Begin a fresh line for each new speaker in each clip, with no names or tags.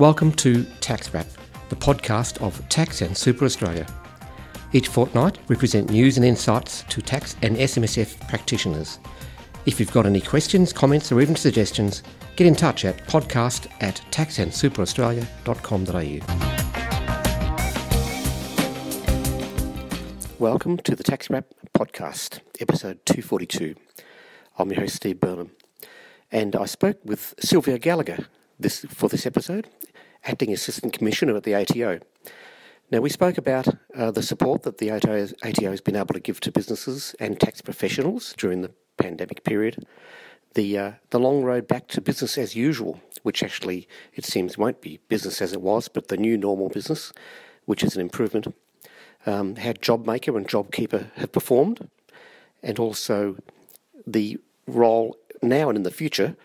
Welcome to Tax Wrap, the podcast of Tax and Super Australia. Each fortnight, we present news and insights to tax and SMSF practitioners. If you've got any questions, comments, or even suggestions, get in touch at podcast at taxandsuperaustralia.com.au. Welcome to the Tax Wrap podcast, episode 242. I'm your host, Steve Burnham, and I spoke with Sylvia Gallagher this, for this episode, Acting Assistant Commissioner at the ATO. Now, we spoke about uh, the support that the ATO, ATO has been able to give to businesses and tax professionals during the pandemic period, the, uh, the long road back to business as usual, which actually it seems won't be business as it was, but the new normal business, which is an improvement, um, how JobMaker and JobKeeper have performed, and also the role now and in the future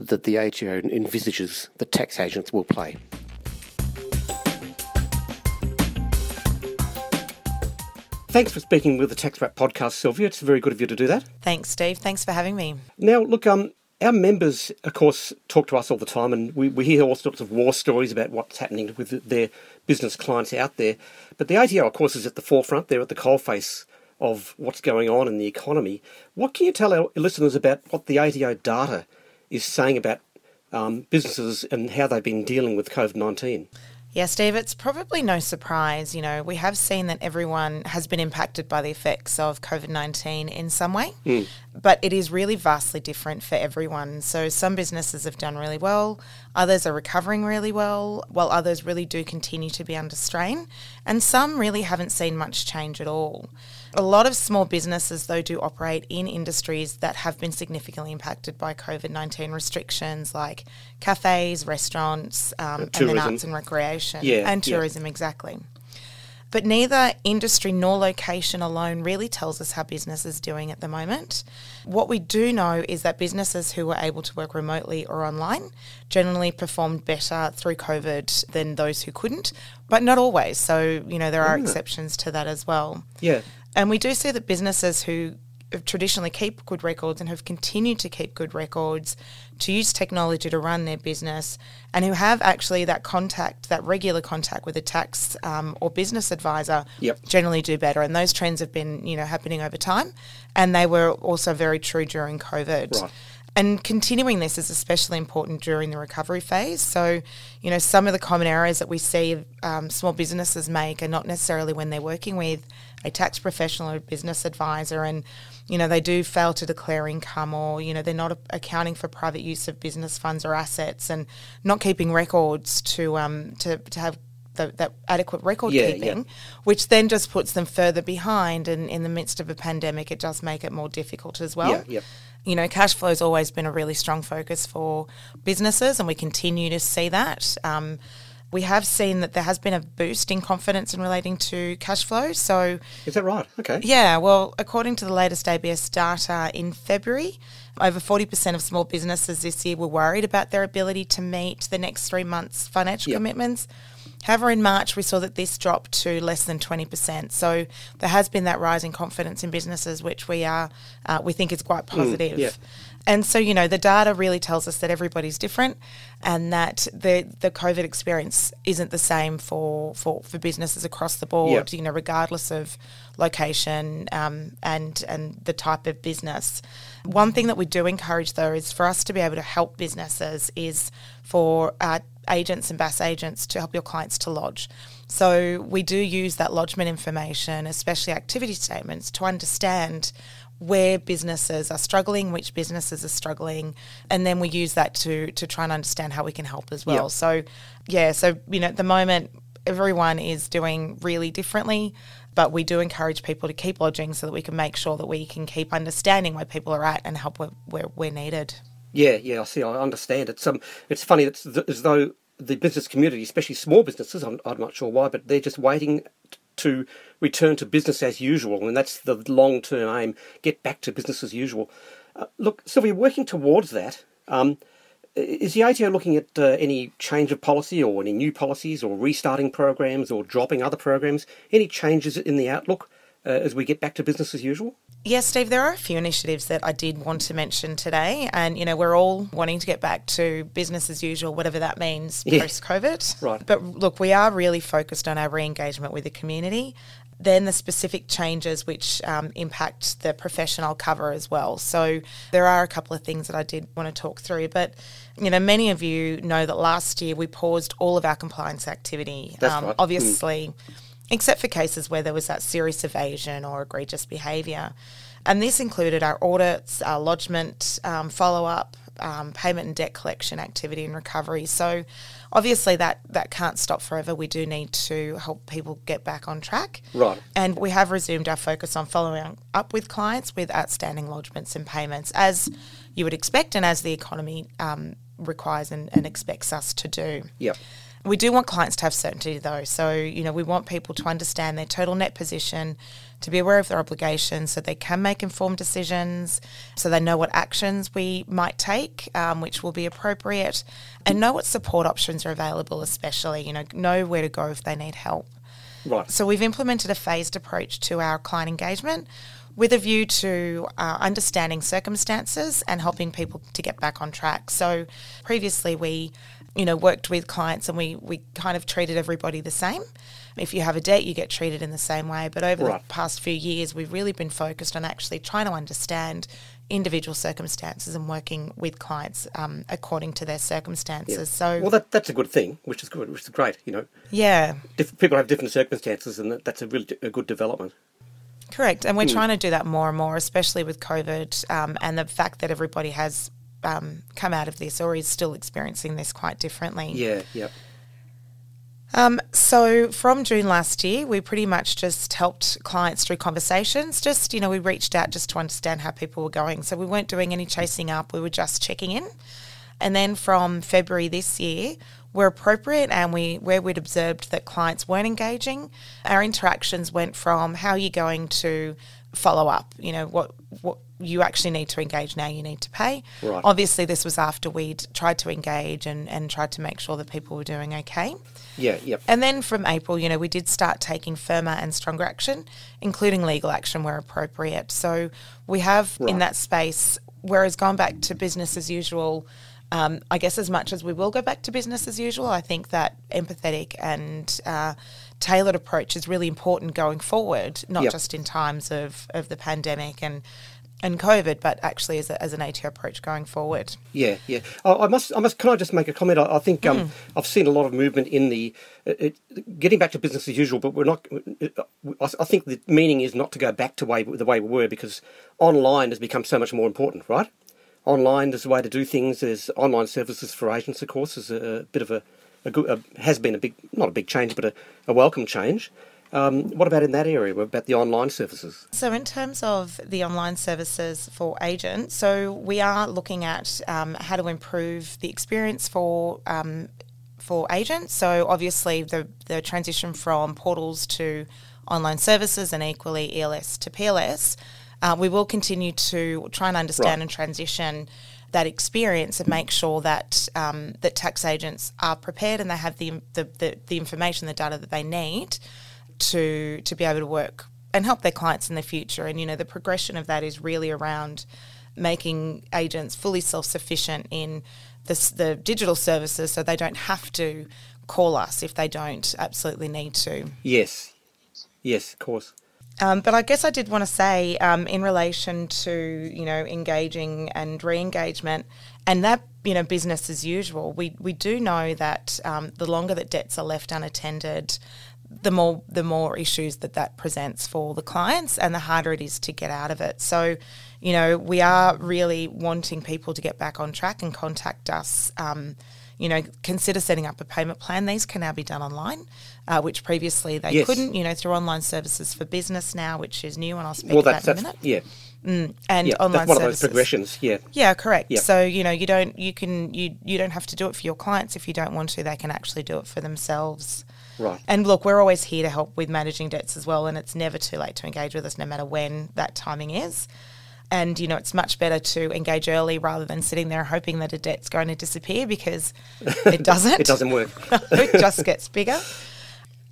that the ATO envisages that tax agents will play. Thanks for speaking with the Tax Wrap podcast, Sylvia. It's very good of you to do that.
Thanks, Steve. Thanks for having me.
Now, look, um, our members, of course, talk to us all the time, and we, we hear all sorts of war stories about what's happening with their business clients out there. But the ATO, of course, is at the forefront. They're at the coalface of what's going on in the economy. What can you tell our listeners about what the ATO data is saying about um, businesses and how they've been dealing with COVID 19?
Yeah, Steve, it's probably no surprise. You know, we have seen that everyone has been impacted by the effects of COVID 19 in some way, mm. but it is really vastly different for everyone. So, some businesses have done really well, others are recovering really well, while others really do continue to be under strain, and some really haven't seen much change at all. A lot of small businesses, though, do operate in industries that have been significantly impacted by COVID 19 restrictions like cafes, restaurants, um, and then arts and recreation.
Yeah,
and tourism,
yeah.
exactly. But neither industry nor location alone really tells us how business is doing at the moment. What we do know is that businesses who were able to work remotely or online generally performed better through COVID than those who couldn't, but not always. So, you know, there are exceptions to that as well.
Yeah.
And we do see that businesses who traditionally keep good records and have continued to keep good records to use technology to run their business and who have actually that contact, that regular contact with a tax um, or business advisor
yep.
generally do better. And those trends have been, you know, happening over time. And they were also very true during COVID.
Right.
And continuing this is especially important during the recovery phase. So, you know, some of the common errors that we see um, small businesses make are not necessarily when they're working with a tax professional or business advisor and you know they do fail to declare income or you know they're not accounting for private use of business funds or assets and not keeping records to um to, to have the, that adequate record
yeah,
keeping,
yeah.
which then just puts them further behind. And in the midst of a pandemic, it does make it more difficult as well.
Yeah, yeah.
You know, cash flow has always been a really strong focus for businesses, and we continue to see that. Um, we have seen that there has been a boost in confidence in relating to cash flow. So,
is that right? Okay.
Yeah. Well, according to the latest ABS data in February, over 40% of small businesses this year were worried about their ability to meet the next three months' financial
Yep.
commitments. However, in March, we saw that this dropped to less than 20%. So there has been that rise in confidence in businesses, which we are, uh, we think is quite positive.
yeah.
And so, you know, the data really tells us that everybody's different and that the, the COVID experience isn't the same for, for, for businesses across the board,
Yeah.
you know, regardless of location um, and, and the type of business. One thing that we do encourage, though, is for us to be able to help businesses is for uh, agents and BAS agents to help your clients to lodge. So we do use that lodgement information, especially activity statements, to understand where businesses are struggling, which businesses are struggling, and then we use that to to try and understand how we can help as well.
Yeah.
So yeah, so you know at the moment everyone is doing really differently, but we do encourage people to keep lodging so that we can make sure that we can keep understanding where people are at and help where where, where needed.
Yeah, yeah, I see. I understand. It's um, it's funny. It's th- as though the business community, especially small businesses, I'm, I'm not sure why, but they're just waiting to return to business as usual, and that's the long-term aim: get back to business as usual. Uh, look, Sylvia, working towards that. Um, is the ATO looking at uh, any change of policy or any new policies or restarting programs or dropping other programs? Any changes in the outlook uh, as we get back to business as usual?
Yes, Steve, there are a few initiatives that I did want to mention today. And, you know, we're all wanting to get back to business as usual, whatever that means
Yeah.
post COVID.
Right.
But look, we are really focused on our re engagement with the community. Then the specific changes which um, impact the professional cover as well. So there are a couple of things that I did want to talk through. But, you know, many of you know that last year we paused all of our compliance activity.
That's right. Mm.
Except for cases where there was that serious evasion or egregious behaviour. And this included our audits, our lodgement, um, follow up, um, payment and debt collection activity and recovery. So obviously that, that can't stop forever. We do need to help people get back on track.
Right.
And we have resumed our focus on following up with clients with outstanding lodgements and payments, as you would expect and as the economy um, requires and, and expects us to do.
Yep.
We do want clients to have certainty though. So, you know, we want people to understand their total net position, to be aware of their obligations so they can make informed decisions, so they know what actions we might take, um, which will be appropriate, and know what support options are available, especially, you know, know where to go if they need help.
Right.
So we've implemented a phased approach to our client engagement with a view to uh, understanding circumstances and helping people to get back on track. So previously we, you know, worked with clients and we, we kind of treated everybody the same. If you have a debt, you get treated in the same way. But over
Right.
the past few years, we've really been focused on actually trying to understand individual circumstances and working with clients um, according to their circumstances. So,
Well, that, that's a good thing, which is good, which is great. You know,
yeah,
Diff- people have different circumstances, and that, that's a really a good development.
Correct, and we're trying to do that more and more, especially with COVID um, and the fact that everybody has um, come out of this or is still experiencing this quite differently.
Yeah. Yep.
Um, so from June last year, we pretty much just helped clients through conversations. Just you know, we reached out just to understand how people were going. So we weren't doing any chasing up; we were just checking in. And then from February this year, where appropriate and we where we'd observed that clients weren't engaging, our interactions went from how are you going to follow up? You know, what what you actually need to engage now, you need to pay.
Right.
Obviously, this was after we'd tried to engage and, and tried to make sure that people were doing okay.
Yeah. Yep.
And then from April, you know, we did start taking firmer and stronger action, including legal action where appropriate. So we have
Right.
in that space, whereas gone back to business as usual, um, I guess as much as we will go back to business as usual, I think that empathetic and uh, tailored approach is really important going forward, not
Yep.
just in times of, of the pandemic and and COVID, but actually as, a, as an ATO approach going forward.
Yeah, yeah. I, I must, I must. Can I just make a comment? I, I think um,
Mm.
I've seen a lot of movement in the it, it, getting back to business as usual, but we're not. I, I think the meaning is not to go back to way the way we were because online has become so much more important, right? Online is the way to do things. There's online services for agents, of course, is a, bit of a, a, good, a has been a big, not a big change, but a, a welcome change. Um, what about in that area? What about the online services?
So, in terms of the online services for agents, so we are looking at um, how to improve the experience for um, for agents. So, obviously, the the transition from portals to online services and equally ELS to PLS, uh, we will continue to try and understand
Right.
and transition that experience and make sure that um, that tax agents are prepared and they have the, the, the, the information, the data that they need to to be able to work and help their clients in the future. And you know, the progression of that is really around making agents fully self sufficient in the, the digital services, so they don't have to call us if they don't absolutely need to.
Yes, yes, of course.
Um, but I guess I did want to say, um, in relation to you know engaging and re-engagement, and that you know business as usual, we we do know that um, the longer that debts are left unattended, the more the more issues that that presents for the clients, and the harder it is to get out of it. So, you know, we are really wanting people to get back on track and contact us. Um, you know, consider setting up a payment plan. These can now be done online, uh, which previously they
Yes.
couldn't. You know, through online services for business now, which is new, and I'll speak
Well,
about in a
that's
minute.
yeah,
And
yeah.
online
That's one of those progressions. Yeah,
Yeah, correct.
Yep.
So you know, you don't, you can, you you don't have to do it for your clients if you don't want to. They can actually do it for themselves.
Right.
And look, we're always here to help with managing debts as well, and it's never too late to engage with us, no matter when that timing is. And you know, it's much better to engage early rather than sitting there hoping that a debt's going to disappear because it doesn't.
It doesn't work.
it just gets bigger.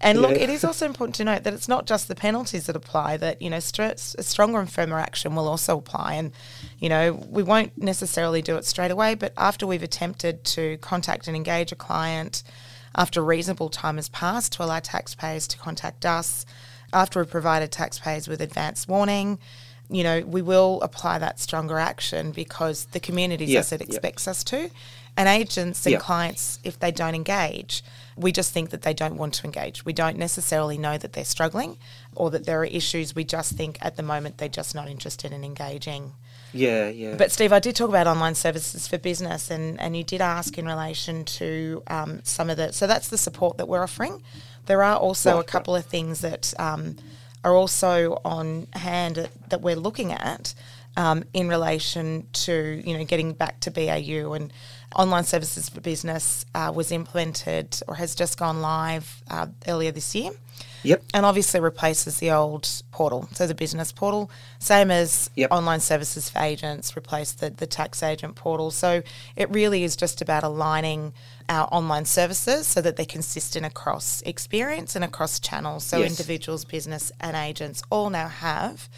And look,
Yeah.
it is also important to note that it's not just the penalties that apply, that, you know, str- a stronger and firmer action will also apply. And, you know, we won't necessarily do it straight away, but after we've attempted to contact and engage a client, after reasonable time has passed to allow taxpayers to contact us, after we've provided taxpayers with advance warning, you know, we will apply that stronger action because the community
Yeah,
says it
yeah.
expects us to. And agents and
Yeah.
clients, if they don't engage, we just think that they don't want to engage. We don't necessarily know that they're struggling or that there are issues. We just think at the moment they're just not interested in engaging.
Yeah, yeah.
But Steve, I did talk about online services for business, and, and you did ask in relation to um, some of the. So that's the support that we're offering. There are also
Right,
a couple of things that um, are also on hand that, that we're looking at um, in relation to you know getting back to BAU and online services for business uh, was implemented or has just gone live uh, earlier this year
yep.
and obviously replaces the old portal, so the business portal, same as
Yep.
online services for agents, replace the, the tax agent portal. So it really is just about aligning our online services so that they're consistent across experience and across channels. So
Yes.
individuals, business, and agents all now have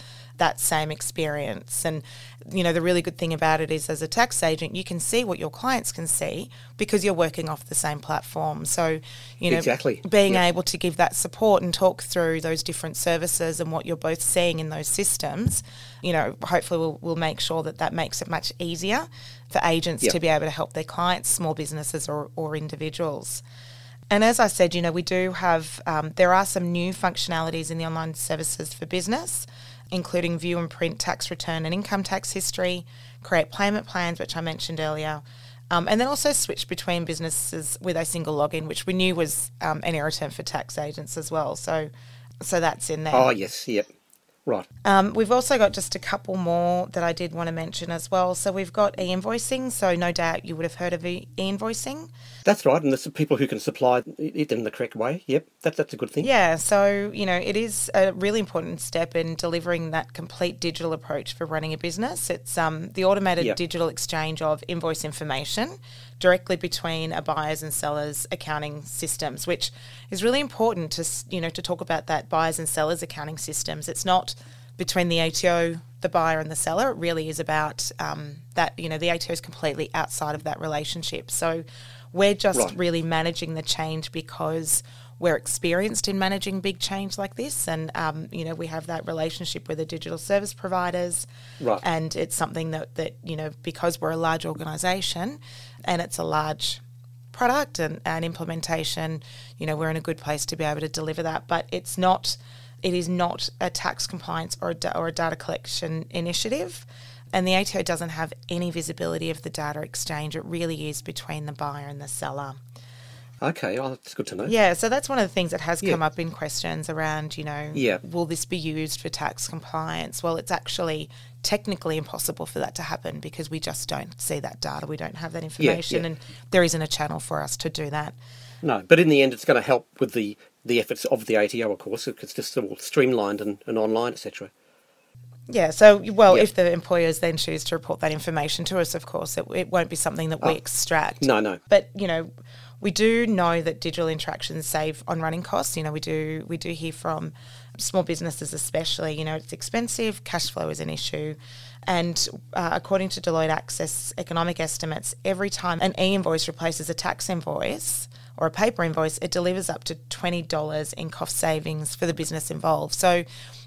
that same experience. And, you know, the really good thing about it is as a tax agent, you can see what your clients can see because you're working off the same platform. So, you know,
Exactly.
being
Yep.
able to give that support and talk through those different services and what you're both seeing in those systems, you know, hopefully we'll, we'll make sure that that makes it much easier for agents
Yep.
to be able to help their clients, small businesses or, or individuals. And as I said, you know, we do have, um, there are some new functionalities in the online services for business, including view and print tax return and income tax history, create payment plans, which I mentioned earlier, um, and then also switch between businesses with a single login, which we knew was um, an error term for tax agents as well. So, so that's in there.
Oh, yes, yep. Right.
Um, we've also got just a couple more that I did want to mention as well. So we've got e-invoicing. So no doubt you would have heard of e- e-invoicing.
That's right, and there's people who can supply it in the correct way. Yep, that, that's a good thing.
Yeah, so you know it is a really important step in delivering that complete digital approach for running a business. It's um, the automated
Yep.
digital exchange of invoice information directly between a buyer's and seller's accounting systems, which is really important to you know to talk about that buyers and sellers accounting systems. It's not between the ATO, the buyer, and the seller. It really is about um, that. You know, the ATO is completely outside of that relationship. So we're just
Right.
really managing the change because we're experienced in managing big change like this, and um, you know we have that relationship with the digital service providers,
Right.
and it's something that that you know because we're a large organisation, and it's a large product and, and implementation, you know we're in a good place to be able to deliver that. But it's not, it is not a tax compliance or a, or a data collection initiative. And the ATO doesn't have any visibility of the data exchange. It really is between the buyer and the seller.
Okay, oh, that's good to know.
Yeah, so that's one of the things that has
Yeah.
come up in questions around, you know,
Yeah.
will this be used for tax compliance? Well, it's actually technically impossible for that to happen because we just don't see that data. We don't have that information,
yeah.
and there isn't a channel for us to do that.
No, but in the end, it's going to help with the, the efforts of the ATO, of course. It's just all streamlined and, and online, etc.
Yeah, so, well, if the employers then choose to report that information to us, of course, it, it won't be something that we
Oh.
extract.
No, no.
But, you know, we do know that digital interactions save on running costs. You know, we do we do hear from small businesses especially, you know, it's expensive, cash flow is an issue. And uh, according to Deloitte Access economic estimates, every time an e-invoice replaces a tax invoice or a paper invoice, it delivers up to $20 in cost savings for the business involved. So,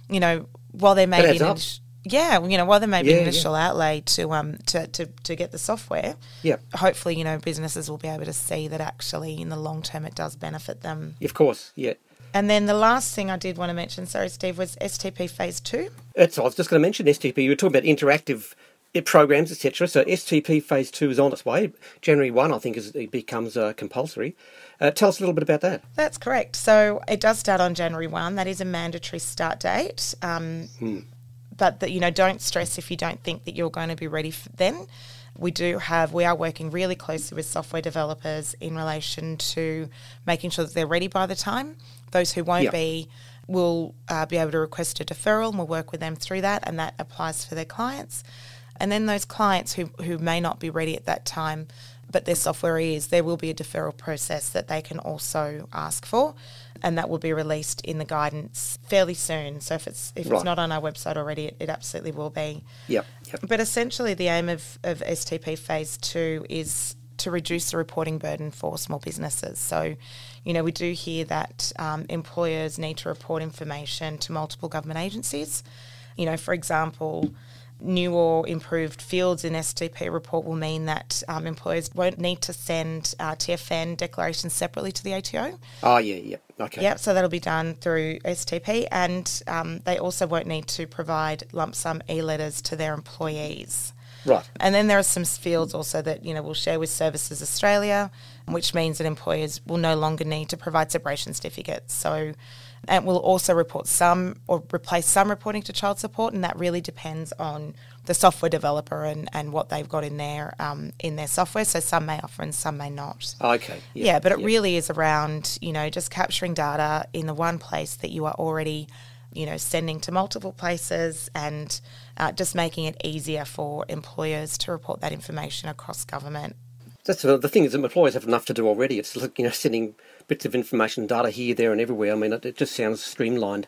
you know, while there may be an yeah, you know, while there may be
Yeah,
an
yeah.
initial outlay to um to, to, to get the software,
Yeah,
hopefully, you know, businesses will be able to see that actually in the long term it does benefit them.
of course, yeah.
And then the last thing I did want to mention, sorry, Steve, was STP Phase 2.
It's, I was just going to mention STP. You were talking about interactive uh, programs, etc. So STP Phase 2 is on its way. January 1, I think, is, it becomes uh, compulsory. Uh, tell us a little bit about that.
That's correct. So it does start on January 1. That is a mandatory start date. Um, But that you know, don't stress if you don't think that you're going to be ready for then. We do have, we are working really closely with software developers in relation to making sure that they're ready by the time. Those who won't
Yeah.
be will uh, be able to request a deferral and we'll work with them through that, and that applies for their clients. And then those clients who, who may not be ready at that time, but their software is, there will be a deferral process that they can also ask for, and that will be released in the guidance fairly soon. So if it's if
Right.
it's not on our website already, it, it absolutely will be.
Yep. Yep.
But essentially, the aim of, of STP Phase 2 is to reduce the reporting burden for small businesses. So, you know, we do hear that um, employers need to report information to multiple government agencies. You know, for example, new or improved fields in STP report will mean that um, employers won't need to send uh, TFN declarations separately to the ATO.
Oh, yeah, yeah. Okay.
Yep, so that'll be done through STP, and um, they also won't need to provide lump sum e letters to their employees.
Right.
And then there are some fields also that you know we'll share with Services Australia, which means that employers will no longer need to provide separation certificates. So, and we'll also report some or replace some reporting to child support, and that really depends on the software developer and, and what they've got in their um, in their software. So some may offer and some may not.
Okay.
Yeah, but it
yeah.
really is around, you know, just capturing data in the one place that you are already, you know, sending to multiple places and uh, just making it easier for employers to report that information across government.
That's the, the thing is that employers have enough to do already. It's like, you know, sending bits of information, data here, there, and everywhere. I mean, it, it just sounds streamlined.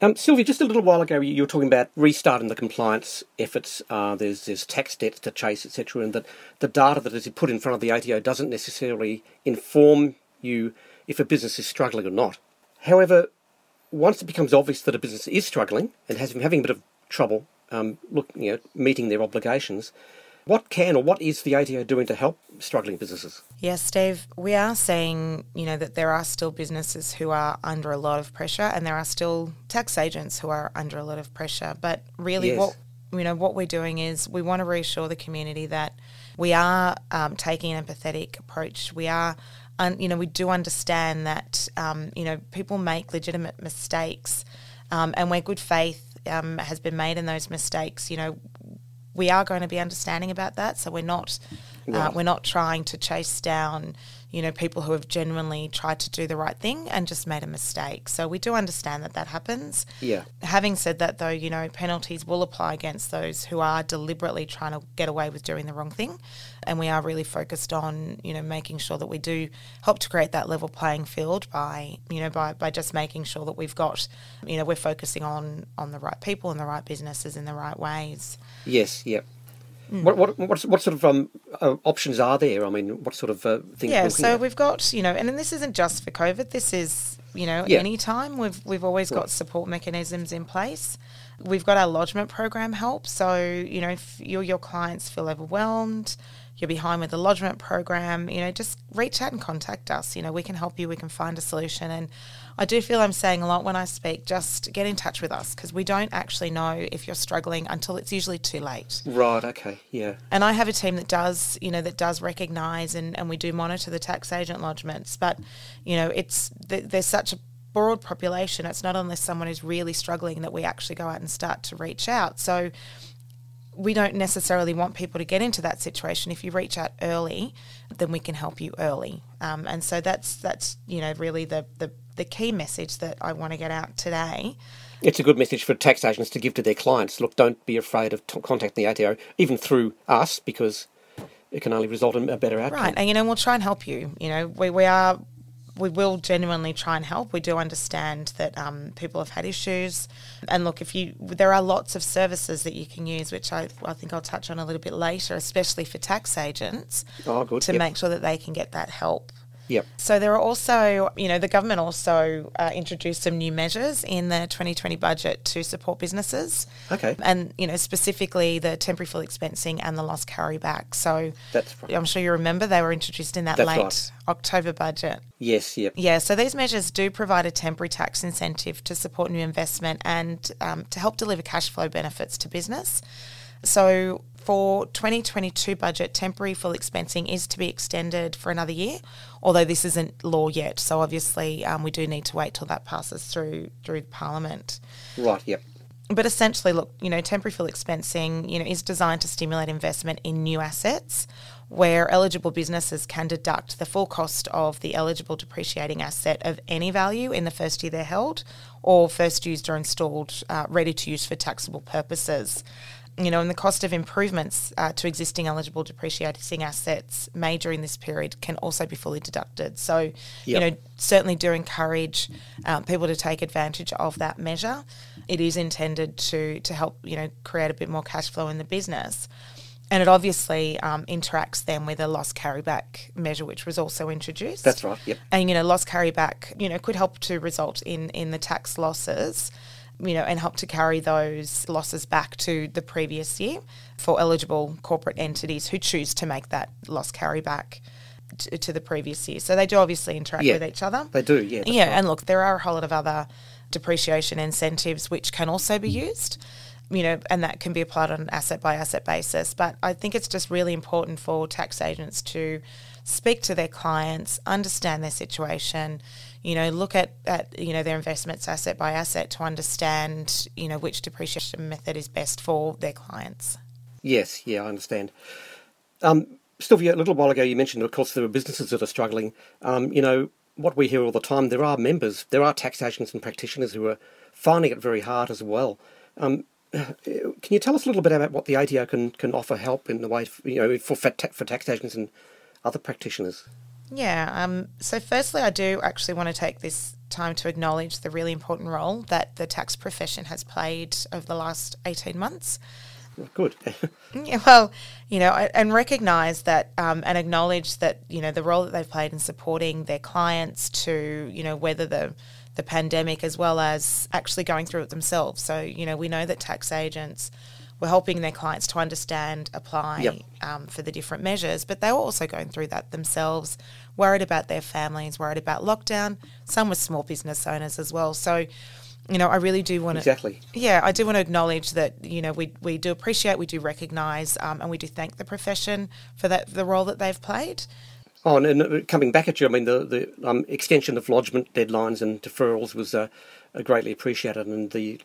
Um, Sylvia, just a little while ago, you were talking about restarting the compliance efforts. Uh, there's there's tax debts to chase, etc., and that the data that is put in front of the ATO doesn't necessarily inform you if a business is struggling or not. However, once it becomes obvious that a business is struggling and has been having a bit of trouble, um, look, meeting their obligations, what can or what is the ATO doing to help struggling businesses?
Yes, Steve, we are seeing, you know, that there are still businesses who are under a lot of pressure and there are still tax agents who are under a lot of pressure. But really
Yes.
what you know, what we're doing is we want to reassure the community that we are um, taking an empathetic approach. We are, un, you know, we do understand that, um, you know, people make legitimate mistakes, um, and where good faith um, has been made in those mistakes, you know, we are going to be understanding about that. So we're not, uh, we're not trying to chase down, you know, people who have genuinely tried to do the right thing and just made a mistake. So we do understand that that happens.
Yeah.
Having said that, though, you know, penalties will apply against those who are deliberately trying to get away with doing the wrong thing. And we are really focused on, you know, making sure that we do help to create that level playing field by, you know, by, by just making sure that we've got, you know, we're focusing on on the right people and the right businesses in the right ways.
Yes, yeah.
Hmm.
What, what, what, what sort of um, uh, options are there? I mean, what sort of uh, things?
Yeah, so
at?
we've got, you know, and then this isn't just for COVID. This is, you know,
Yeah.
any time we've we've always got support mechanisms in place. We've got our lodgement program help. So, you know, if you your clients feel overwhelmed, you're behind with the lodgement program, you know, just reach out and contact us. You know, we can help you, we can find a solution. And I do feel I'm saying a lot when I speak, just get in touch with us because we don't actually know if you're struggling until it's usually too late.
Right. Okay. Yeah.
And I have a team that does, you know, that does recognise and, and we do monitor the tax agent lodgements. But, you know, it's there's such a broad population. It's not unless someone is really struggling that we actually go out and start to reach out. So we don't necessarily want people to get into that situation. If you reach out early, then we can help you early. Um, and so that's that's you know really the, the the key message that I want to get out today.
It's a good message for tax agents to give to their clients. Look, don't be afraid of t- contacting the ATO, even through us, because it can only result in a better outcome.
Right, and you know we'll try and help you. You know we, we are we will genuinely try and help. We do understand that um, people have had issues, and look, if you there are lots of services that you can use, which I I think I'll touch on a little bit later, especially for tax agents
Oh, good.
to
Yep.
make sure that they can get that help.
Yep.
So there are also, you know, the government also uh, introduced some new measures in the 2020 budget to support businesses.
Okay.
And, you know, specifically the temporary full expensing and the loss carryback. So
That's right.
I'm sure you remember they were introduced in that
That's
late
right.
October budget.
Yes. Yep.
Yeah, so these measures do provide a temporary tax incentive to support new investment and um, to help deliver cash flow benefits to business. So for 2022 budget, temporary full expensing is to be extended for another year, although this isn't law yet. So obviously, um, we do need to wait till that passes through through Parliament.
Right. Yep.
But essentially, look, you know, temporary full expensing, you know, is designed to stimulate investment in new assets where eligible businesses can deduct the full cost of the eligible depreciating asset of any value in the first year they're held or first used or installed, uh, ready to use for taxable purposes. You know, and the cost of improvements uh, to existing eligible depreciating assets made during this period can also be fully deducted. So, yep. you know, certainly do encourage um, people to take advantage of that measure. It is intended to to help you know create a bit more cash flow in the business. And it obviously um, interacts then with a loss carryback measure, which was also introduced.
That's right. Yep.
And you know, loss carryback, you know, could help to result in in the tax losses you know, and help to carry those losses back to the previous year for eligible corporate entities who choose to make that loss carry back to, to the previous year. So they do obviously interact
yeah,
with each other.
They do, yeah.
Yeah, right. and look, there are a whole lot of other depreciation incentives which can also be mm. used. You know, and that can be applied on an asset by asset basis. But I think it's just really important for tax agents to speak to their clients, understand their situation, you know, look at, at you know their investments asset by asset to understand you know which depreciation method is best for their clients.
Yes, yeah, I understand. Um, Sylvia, a little while ago you mentioned, of course, there are businesses that are struggling. Um, you know, what we hear all the time, there are members, there are tax agents and practitioners who are finding it very hard as well. Um, can you tell us a little bit about what the ATO can, can offer help in the way, you know, for, for tax agents and other practitioners?
Yeah. Um, so, firstly, I do actually want to take this time to acknowledge the really important role that the tax profession has played over the last 18 months.
Good.
yeah, well, you know, and recognise that um, and acknowledge that you know the role that they've played in supporting their clients to you know weather the the pandemic as well as actually going through it themselves. So you know, we know that tax agents were helping their clients to understand, apply yep. um, for the different measures, but they were also going through that themselves, worried about their families, worried about lockdown. Some were small business owners as well. So, you know, I really do want to.
Exactly.
Yeah, I do want to acknowledge that, you know, we, we do appreciate, we do recognise, um, and we do thank the profession for that the role that they've played.
Oh, and, and uh, coming back at you, I mean, the, the um, extension of lodgement deadlines and deferrals was uh, greatly appreciated, and the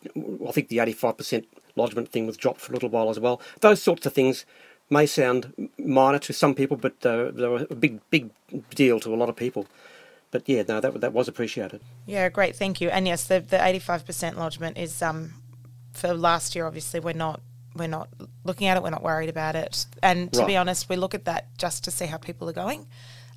I think the 85% lodgement thing was dropped for a little while as well. Those sorts of things may sound minor to some people, but uh, they're a big, big deal to a lot of people. But yeah, no, that that was appreciated.
Yeah, great, thank you. And yes, the the eighty five percent lodgement is um for last year. Obviously, we're not we're not looking at it. We're not worried about it. And to right. be honest, we look at that just to see how people are going.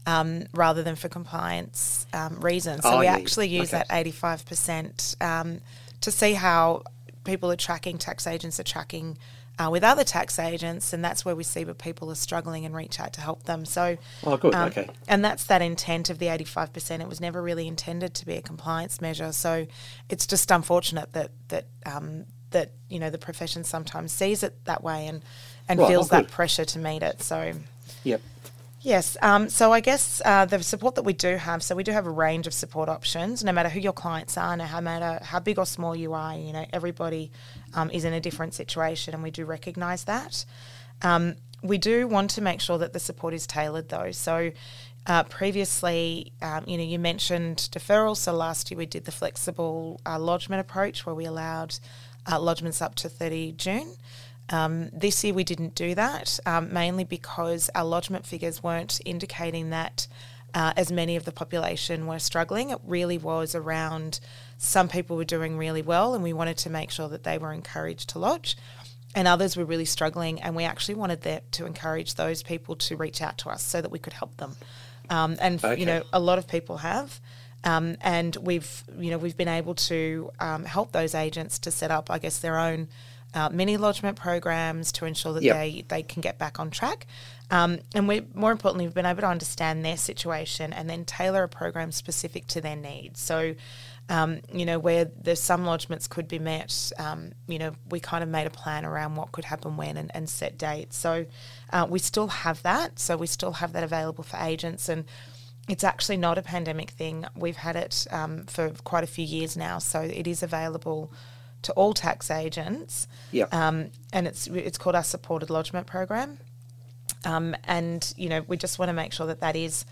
Um, rather than for compliance um, reasons. So oh, we yeah. actually use okay. that 85% um, to see how people are tracking, tax agents are tracking uh, with other tax agents, and that's where we see where people are struggling and reach out to help them. So,
oh, good, um, okay.
And that's that intent of the 85%. It was never really intended to be a compliance measure. So, it's just unfortunate that that um, that you know the profession sometimes sees it that way and and right, feels oh, that pressure to meet it. So,
yep.
Yes. Um, so I guess uh, the support that we do have, so we do have a range of support options. No matter who your clients are, no matter how big or small you are, you know everybody um, is in a different situation, and we do recognise that. Um, we do want to make sure that the support is tailored, though. So uh, previously, um, you know, you mentioned deferrals. So last year we did the flexible uh, lodgement approach, where we allowed uh, lodgements up to 30 June. Um, this year we didn't do that, um, mainly because our lodgement figures weren't indicating that uh, as many of the population were struggling. It really was around some people were doing really well, and we wanted to make sure that they were encouraged to lodge. And others were really struggling, and we actually wanted that, to encourage those people to reach out to us so that we could help them. Um, and okay. you know, a lot of people have. Um, and we've you know we've been able to um, help those agents to set up, I guess, their own uh, mini lodgement programs to ensure that yep. they, they can get back on track. Um, and we more importantly, we've been able to understand their situation and then tailor a program specific to their needs. So, um, you know, where there's some lodgements could be met, um, you know, we kind of made a plan around what could happen when and, and set dates. So uh, we still have that. So we still have that available for agents and it's actually not a pandemic thing. We've had it um, for quite a few years now, so it is available to all tax agents.
Yeah.
Um, and it's it's called our supported lodgement program. Um, and you know we just want to make sure that that is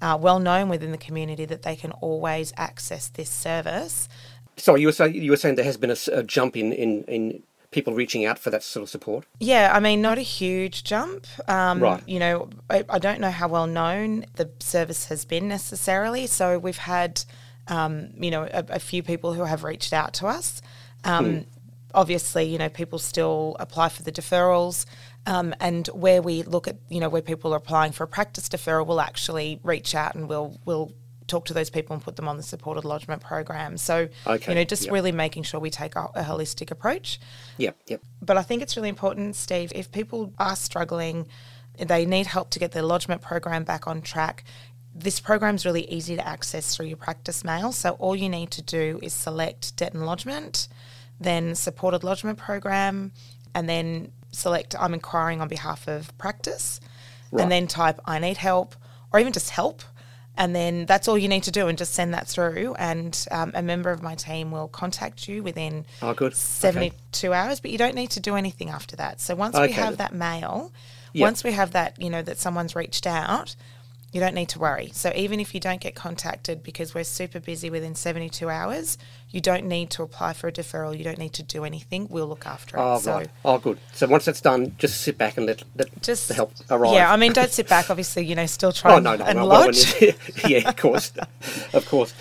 uh, well known within the community that they can always access this service.
Sorry, you were saying you were saying there has been a, a jump in, in in people reaching out for that sort of support?
Yeah, I mean, not a huge jump. Um,
right.
You know, I, I, don't know how well known the service has been necessarily. So we've had, um, you know, a, a, few people who have reached out to us. Um, obviously, you know, people still apply for the deferrals. Um, and where we look at, you know, where people are applying for a practice deferral, we'll actually reach out and we'll we'll talk to those people and put them on the supported lodgement program. So,
Okay,
you know, just
yep.
really making sure we take a, a holistic approach.
Yep, yep.
But I think it's really important, Steve, if people are struggling, they need help to get their lodgement program back on track. This program is really easy to access through your practice mail. So all you need to do is select debt and lodgement, then supported lodgement program, and then select I'm inquiring on behalf of practice,
Right.
and then type I need help, or even just help. And then that's all you need to do, and just send that through. And um, a member of my team will contact you within
Oh, good.
72 hours, but you don't need to do anything after that. So once we have that mail,
Yep.
once we have that, you know, that someone's reached out, you don't need to worry. So even if you don't get contacted because we're super busy within 72 hours, you don't need to apply for a deferral. You don't need to do anything. We'll look after it.
Oh,
so
right. Oh, good. So once that's done, just sit back and let, let
just
the help arrive.
Yeah, I mean, don't sit back. Obviously, you know, still try
Oh
and,
no, no,
and
no.
lodge.
you- yeah, of course, of course.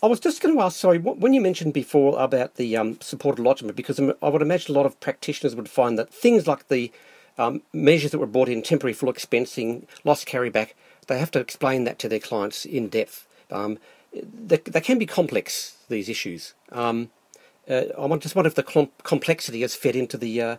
I was just going to ask, sorry, when you mentioned before about the um, supported lodgement, because I would imagine a lot of practitioners would find that things like the um, measures that were brought in, temporary full expensing, loss carryback, they have to explain that to their clients in depth. Um, they, they can be complex, these issues. Um, uh, I want- just wonder if the com- complexity has fed into the uh,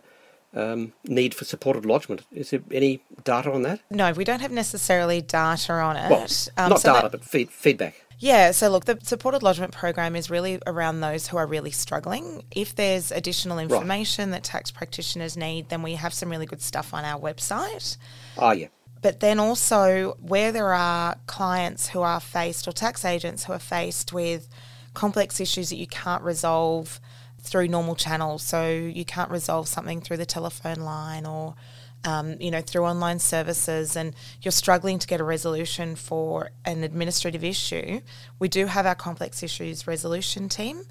um, need for supported lodgement. Is there any data on that?
no, we don't have necessarily data on it.
Well,
Um,
not
so that-
data, but feed, feedback.
Yeah, so look, the supported lodgement program is really around those who are really struggling. If there's additional information that tax practitioners need, then we have some really good stuff on our website.
Oh, yeah.
But then also, where there are clients who are faced, or tax agents who are faced with complex issues that you can't resolve through normal channels, so you can't resolve something through the telephone line or um, you know, through online services, and you're struggling to get a resolution for an administrative issue, we do have our complex issues resolution team.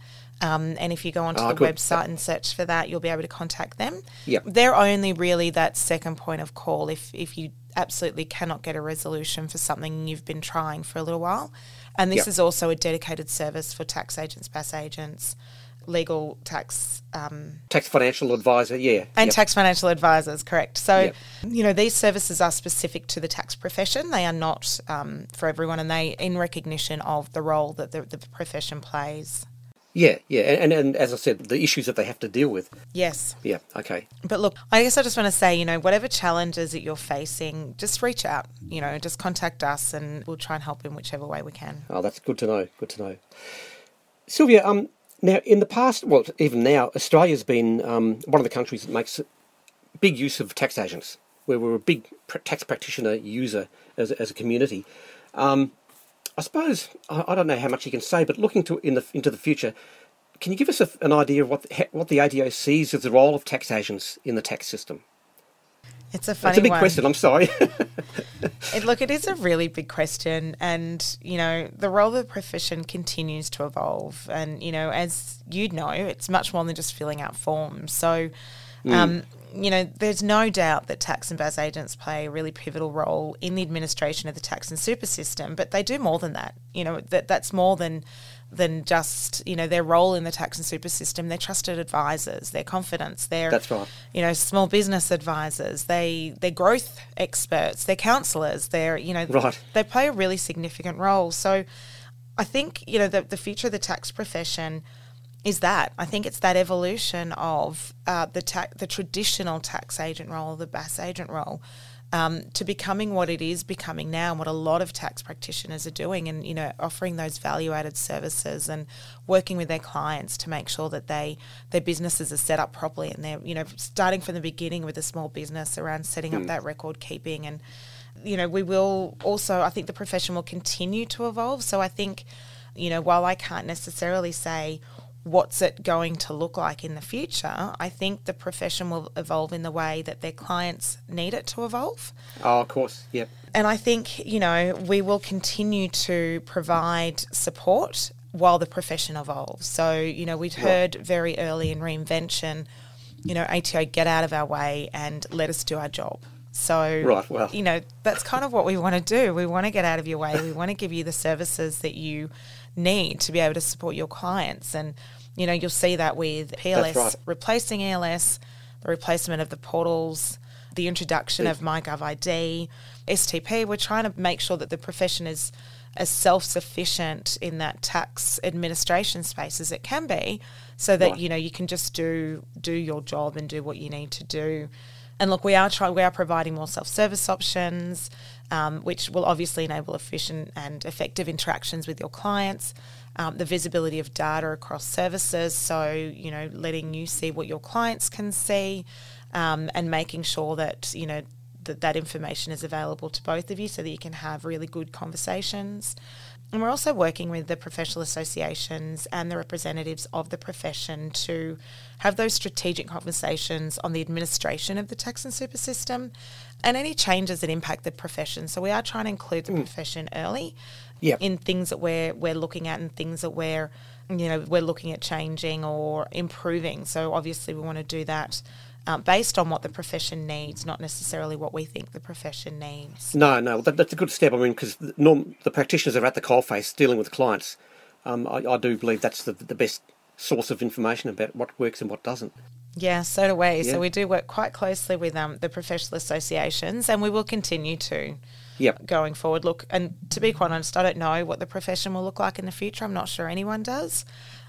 Um, and if you go onto
Ah,
the
good.
website and search for that, you'll be able to contact them.
Yep.
They're only really that second point of call if, if you absolutely cannot get a resolution for something you've been trying for a little while. And this
Yep.
is also a dedicated service for tax agents, BAS agents, legal tax um,
Tax financial advisor, yeah.
and
Yep.
tax financial advisors, correct. So,
Yep.
you know, these services are specific to the tax profession. They are not um, for everyone, and they in recognition of the role that the, the profession plays.
Yeah, yeah. And, and, and as I said, the issues that they have to deal with.
Yes.
Yeah, okay.
But look, I guess I just want to say, you know, whatever challenges that you're facing, just reach out, you know, just contact us and we'll try and help in whichever way we can.
Oh, that's good to know. Good to know. Sylvia, um, now in the past, well, even now, Australia's been um, one of the countries that makes big use of tax agents, where we're a big pr- tax practitioner user as, a- as a community. Um, I suppose I, I don't know how much you can say, but looking to in the into the future, can you give us a, an idea of what the, what the ATO sees as the role of tax agents in the tax system?
It's a funny
That's a big
one.
question. I'm sorry.
It, look, it is a really big question, and you know, the role of the profession continues to evolve. And you know, as you know, it's much more than just filling out forms. So, um, you know, there's no doubt that tax and BAS agents play a really pivotal role in the administration of the tax and super system, but they do more than that. You know, that that's more than than just you know their role in the tax and super system. They're trusted advisors, they're confidence, they're
That's right.
you know, small business advisors, they they're growth experts, they're counsellors, they're you know
Right.
they play a really significant role. So I think, you know, the the future of the tax profession is that. I think it's that evolution of uh, the ta- the traditional tax agent role, the BAS agent role. Um, to becoming what it is becoming now, and what a lot of tax practitioners are doing, and you know, offering those value-added services and working with their clients to make sure that they their businesses are set up properly, and they're you know starting from the beginning with a small business around setting up that record keeping, and you know, we will also. I think the profession will continue to evolve. So I think, you know, while I can't necessarily say what's it going to look like in the future, I think the profession will evolve in the way that their clients need it to evolve.
oh, of course. Yep.
And I think, you know, we will continue to provide support while the profession evolves. So, you know, we'd heard very early in reinvention, you know, ATO get out of our way and let us do our job. So,
Right, well.
you know, that's kind of what we want to do. We want to get out of your way. We want to give you the services that you need to be able to support your clients. And, You know, you'll see that with PLS
right.
replacing ELS, the replacement of the portals, the introduction of MyGov ID, STP. We're trying to make sure that the profession is as self sufficient in that tax administration space as it can be, so that
Right.
you know you can just do do your job and do what you need to do. And look, we are trying. We are providing more self service options, um, which will obviously enable efficient and effective interactions with your clients. Um, the visibility of data across services, so you know, letting you see what your clients can see, um, and making sure that you know that that information is available to both of you, so that you can have really good conversations. And we're also working with the professional associations and the representatives of the profession to have those strategic conversations on the administration of the tax and super system and any changes that impact the profession. So we are trying to include the mm. profession early
Yep.
in things that we're we're looking at and things that we're you know we're looking at changing or improving. So obviously we want to do that um, based on what the profession needs, not necessarily what we think the profession needs.
No, no, that, that's a good step. I mean, because the, norm, the practitioners are at the coalface dealing with clients. Um, I, I do believe that's the, the best source of information about what works and what doesn't.
Yeah, so do we.
Yeah.
So we do work quite closely with um, the professional associations, and we will continue to
Yep.
going forward. Look, and to be quite honest, I don't know what the profession will look like in the future. I'm not sure anyone does.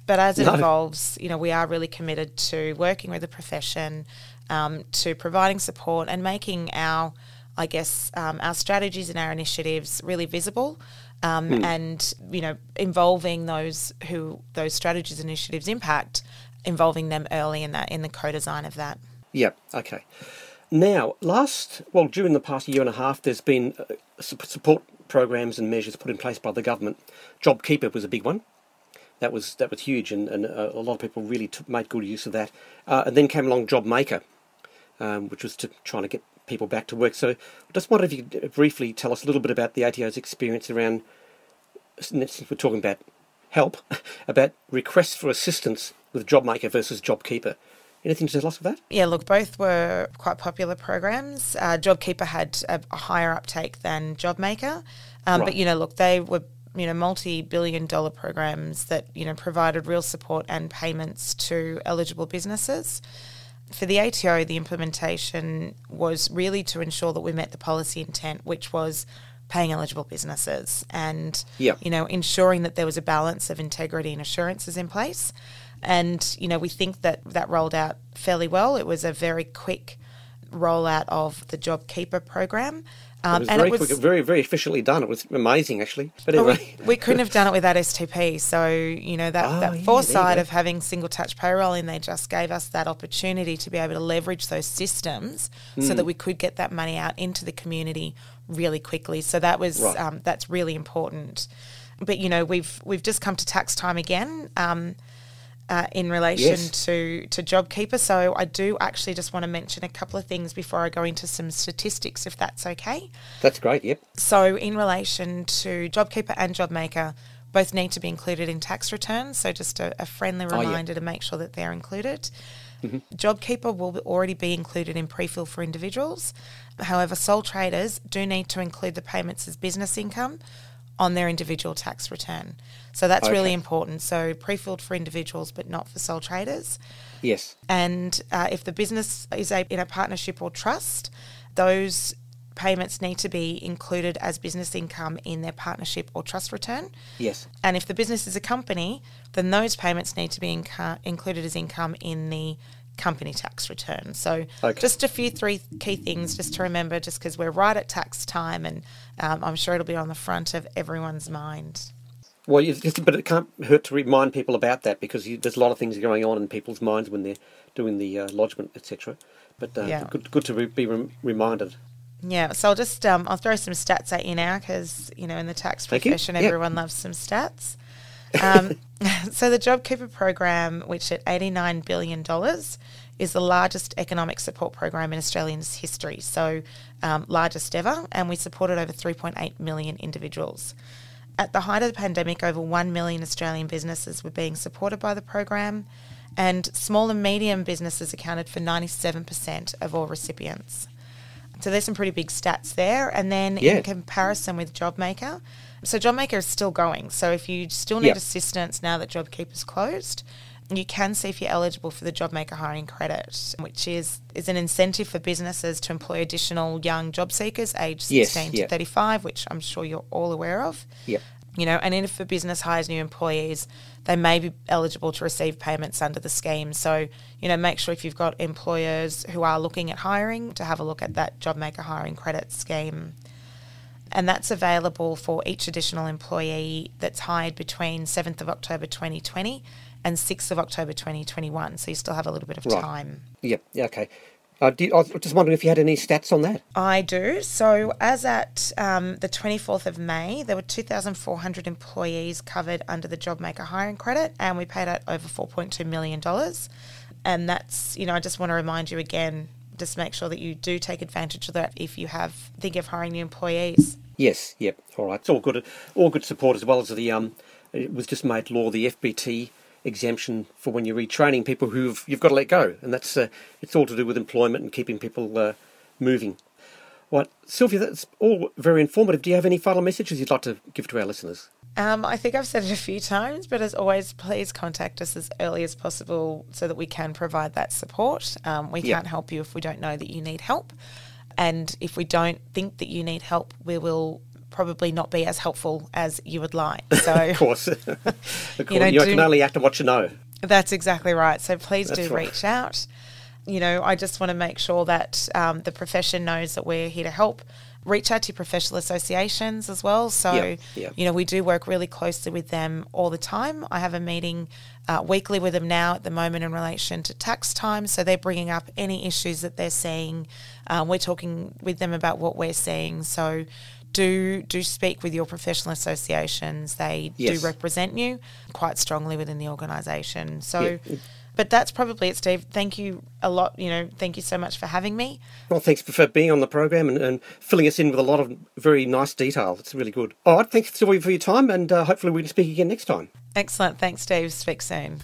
But as it
No.
evolves, you know, we are really committed to working with the profession, um, to providing support and making our, I guess, um, our strategies and our initiatives really visible. Um, And you know, involving those who those strategies and initiatives impact, involving them early in that in the co-design of that.
Yep. Okay. Now, last well, during the past year and a half, there's been uh, support programs and measures put in place by the government. JobKeeper was a big one. That was that was huge, and, and uh, a lot of people really took, made good use of that. Uh, and then came along JobMaker, um, which was to trying to get people back to work. So, I just wondered if you could briefly tell us a little bit about the ATO's experience around, since we're talking about help, about requests for assistance with JobMaker versus JobKeeper. Anything to tell us of that?
Yeah, look, both were quite popular programs. Uh, JobKeeper had a, a higher uptake than JobMaker, um,
Right.
but you know, look, they were you know multi-billion-dollar programs that you know provided real support and payments to eligible businesses. For the ATO, the implementation was really to ensure that we met the policy intent, which was paying eligible businesses and
Yep.
you know ensuring that there was a balance of integrity and assurances in place. And you know we think that that rolled out fairly well. It was a very quick rollout of the JobKeeper program.
It
Um,
was
and
very
it was
quick, very, very efficiently done. It was amazing, actually. But anyway,
we, we couldn't have done it without STP. So, you know, that,
Oh,
that
you
foresight of having single touch payrolling, they just gave us that opportunity to be able to leverage those systems so
Hmm.
that we could get that money out into the community really quickly. So that was
Right.
um, that's really important. But you know, we've we've just come to tax time again. Um, uh, in relation
Yes.
to to JobKeeper, so I do actually just want to mention a couple of things before I go into some statistics, if that's okay.
that's great. Yep.
So, in relation to JobKeeper and JobMaker, both need to be included in tax returns. So, just a, a friendly
Oh, yeah.
reminder to make sure that they're included. JobKeeper will already be included in pre-fill for individuals. However, sole traders do need to include the payments as business income on their individual tax return. So that's really important. So pre-filled for individuals, but not for sole traders.
Yes.
And uh, if the business is a, in a partnership or trust, those payments need to be included as business income in their partnership or trust return.
Yes.
And if the business is a company, then those payments need to be inco- included as income in the company tax return. So,
Okay.
just a few three key things just to remember, just because we're right at tax time, and um, I'm sure it'll be on the front of everyone's mind.
Well, you, but it can't hurt to remind people about that because you, there's a lot of things going on in people's minds when they're doing the uh, lodgement, etc. But uh,
Yeah.
good, good to re- be rem- reminded.
Yeah, so I'll just um, I'll throw some stats at you now because you know in the tax profession
Yep.
everyone loves some stats. Um, so the JobKeeper program, which at eighty nine billion dollars, is the largest economic support program in Australia's history. So um, largest ever, and we supported over three point eight million individuals. At the height of the pandemic, over 1 million Australian businesses were being supported by the program, and small and medium businesses accounted for 97% of all recipients. So there's some pretty big stats there. And then
Yeah.
in comparison with JobMaker, so JobMaker is still going. So if you still need
Yep.
assistance now that JobKeeper's closed, you can see if you're eligible for the JobMaker hiring credit, which is, is an incentive for businesses to employ additional young job seekers aged
Yes,
16
yeah.
to 35, which I'm sure you're all aware of.
Yep.
You know, and if a business hires new employees, they may be eligible to receive payments under the scheme. So, you know, make sure if you've got employers who are looking at hiring to have a look at that JobMaker hiring credit scheme. And that's available for each additional employee that's hired between 7th of October 2020 and 6th of October 2021. So you still have a little bit of
Right.
time.
Yep. Yeah. Okay. Uh, do you- I was just wondering if you had any stats on that.
I do. So, as at um, the 24th of May, there were 2,400 employees covered under the JobMaker hiring credit, and we paid out over $4.2 million. And that's, you know, I just want to remind you again, just make sure that you do take advantage of that if you have think of hiring new employees.
Yes. Yep. All right. It's all good. All good support as well as the um. It was just made law the FBT exemption for when you're retraining people who you've got to let go, and that's uh, it's all to do with employment and keeping people uh, moving. Right, Sylvia, that's all very informative. Do you have any final messages you'd like to give to our listeners?
Um, I think I've said it a few times, but as always, please contact us as early as possible so that we can provide that support. Um, we
Yeah.
can't help you if we don't know that you need help. And if we don't think that you need help, we will probably not be as helpful as you would like. So
Of course, of course. You,
know,
can
do-
only act on what you know.
That's exactly right. So please
That's
do
right.
reach out. You know, I just want to make sure that um, the profession knows that we're here to help. Reach out to professional associations as well. So,
Yeah, yeah.
you know, we do work really closely with them all the time. I have a meeting uh, weekly with them now at the moment in relation to tax time. So they're bringing up any issues that they're seeing. Um, we're talking with them about what we're seeing. So do do speak with your professional associations. They
Yes.
do represent you quite strongly within the organisation. So.
Yeah.
But that's probably it, Steve. Thank you a lot. You know, thank you so much for having me.
Well, thanks for being on the program and, and filling us in with a lot of very nice detail. It's really good. All right, thanks, for your time, and uh, hopefully we can speak again next time.
Excellent. Thanks, Steve. Speak soon.